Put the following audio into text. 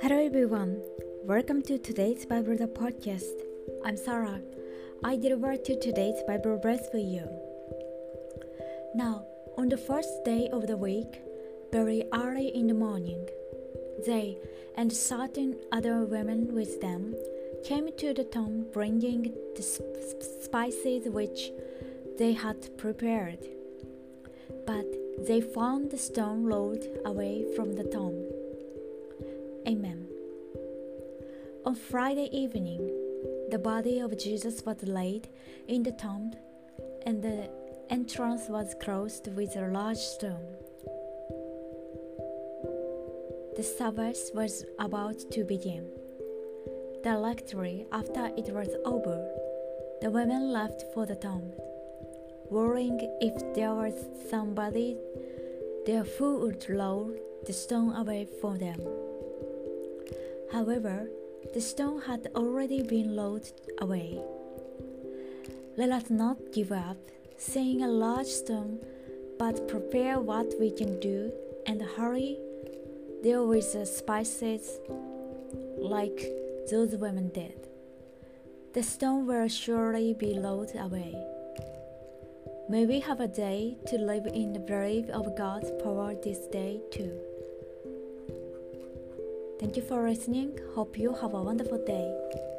Hello everyone, welcome to today's Bible the podcast. I'm Sarah. I deliver to today's Bible verse for you. Now, on the first day of the week, very early in the morning, they and certain other women with them came to the tomb bringing the spices which they had prepared. But they found the stone rolled away from the tomb. Amen. On Friday evening, the body of Jesus was laid in the tomb, and the entrance was closed with a large stone. The service was about to begin. Directly after it was over, the women left for the tomb, worrying if there was somebody there who would roll the stone away for them. However, the stone had already been rolled away. Let us not give up, seeing a large stone, but prepare what we can do and hurry there with the spices like those women did. The stone will surely be rolled away. May we have a day to live in the belief of God's power this day too. Thank you for listening. Hope you have a wonderful day.